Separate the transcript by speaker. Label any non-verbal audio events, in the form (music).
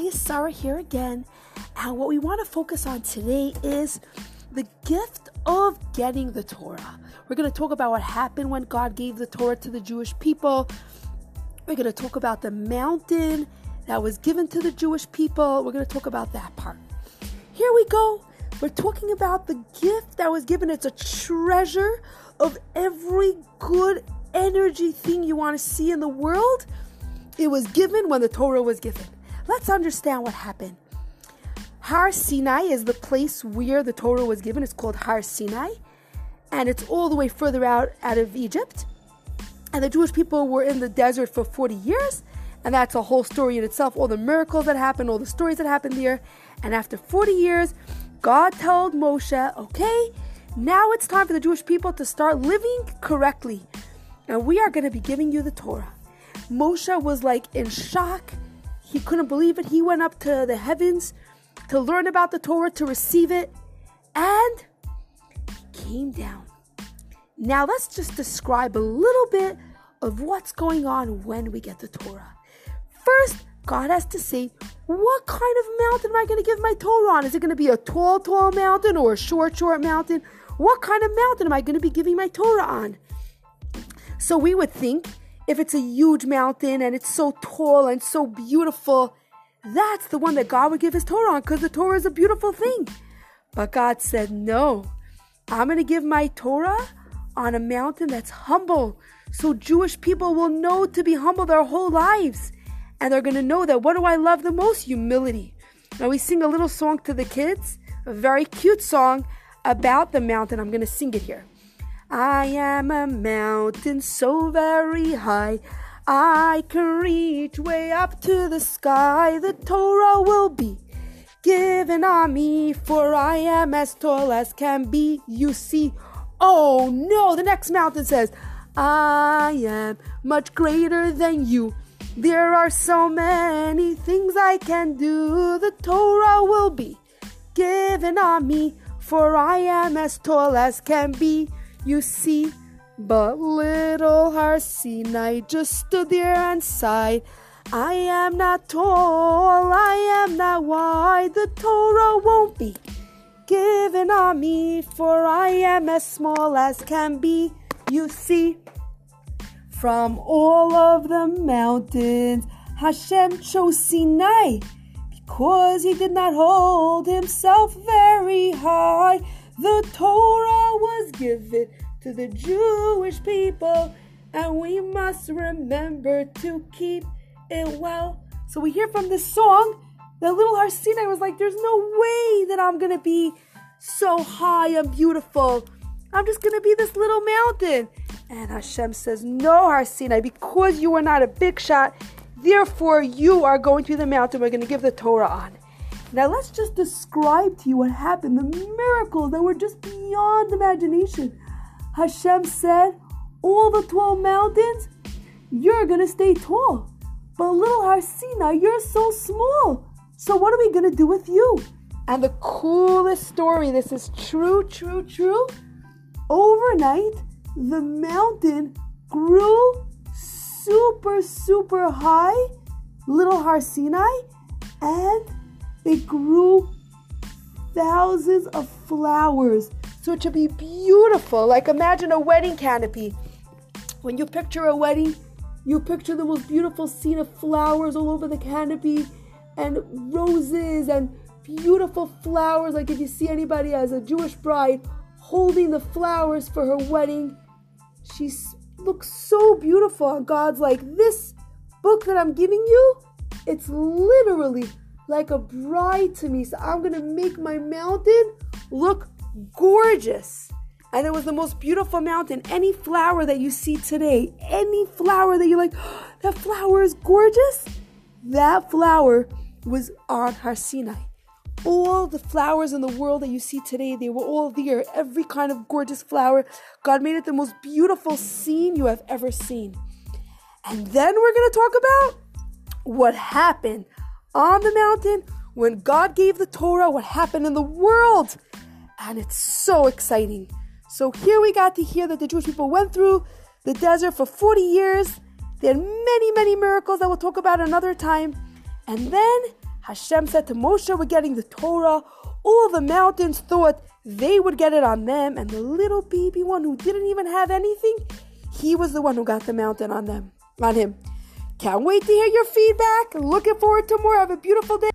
Speaker 1: Hi, Sarah here again. And what we want to focus on today is the gift of getting the Torah. We're going to talk about what happened when God gave the Torah to the Jewish people. We're going to talk about the mountain that was given to the Jewish people. We're going to talk about that part. Here we go. We're talking about the gift that was given. It's a treasure of every good energy thing you want to see in the world. It was given when the Torah was given. Let's understand what happened. Har Sinai is the place where the Torah was given. It's called Har Sinai, and it's all the way further out out of Egypt. And the Jewish people were in the desert for 40 years, and that's a whole story in itself. All the miracles that happened, all the stories that happened there. And after 40 years, God told Moshe, okay, now it's time for the Jewish people to start living correctly. And we are going to be giving you the Torah. Moshe was like in shock. He couldn't believe it. He went up to the heavens to learn about the Torah, to receive it, and came down. Now let's just describe a little bit of what's going on when we get the Torah. First, God has to say, what kind of mountain am I going to give my Torah on? Is it going to be a tall, tall mountain or a short, short mountain? What kind of mountain am I going to be giving my Torah on? So we would think if it's a huge mountain and it's so tall and so beautiful, that's the one that God would give his Torah on because the Torah is a beautiful thing. But God said, No, I'm going to give my Torah on a mountain that's humble. So Jewish people will know to be humble their whole lives. And they're going to know that what do I love the most? Humility. Now we sing a little song to the kids, a very cute song about the mountain. I'm going to sing it here. I am a mountain so very high. I can reach way up to the sky. The Torah will be given on me, for I am as tall as can be. You see, oh no, the next mountain says, I am much greater than you. There are so many things I can do. The Torah will be given on me, for I am as tall as can be you see. But little Har Sinai just stood there and sighed. I am not tall, I am not wide, the Torah won't be given on me, for I am as small as can be. You see, from all of the mountains, Hashem chose Sinai because he did not hold himself very high. The Torah was given to the Jewish people, and we must remember to keep it well. So we hear from this song that little Har Sinai was like, There's no way that I'm gonna be so high and beautiful. I'm just gonna be this little mountain. And Hashem says, No, Har Sinai, because you are not a big shot, therefore you are going to the mountain we're gonna give the Torah on. Now let's just describe to you what happened, the miracles that were just beyond imagination. Hashem said, All the 12 mountains, you're gonna stay tall. But little Har you're so small. So what are we gonna do with you? And the coolest story, this is true, true, true. Overnight, the mountain grew super, super high, little Har and they grew thousands of flowers. So it should be beautiful. Like imagine a wedding canopy. When you picture a wedding, you picture the most beautiful scene of flowers all over the canopy and roses and beautiful flowers. Like if you see anybody as a Jewish bride holding the flowers for her wedding, she looks so beautiful. And God's like, this book that I'm giving you, it's literally like a bride to me. So I'm to make my mountain look gorgeous. And it was the most beautiful mountain. Any flower that you see today, any flower that you're like, oh, (gasps) that flower is gorgeous, that flower was on Har Sinai. All the flowers in the world that you see today, they were all there. Every kind of gorgeous flower. God made it the most beautiful scene you have ever seen. And then we're going to talk about what happened on the mountain when God gave the Torah what happened in the world. And it's so exciting. So here we got to hear that the Jewish people went through the desert for 40 years. They had many, many miracles that we'll talk about another time. And then Hashem said to Moshe, We're getting the Torah. All the mountains thought they would get it on them. And the little baby one who didn't even have anything, he was the one who got the mountain on them, on him. Can't wait to hear your feedback. Looking forward to more. Have a beautiful day.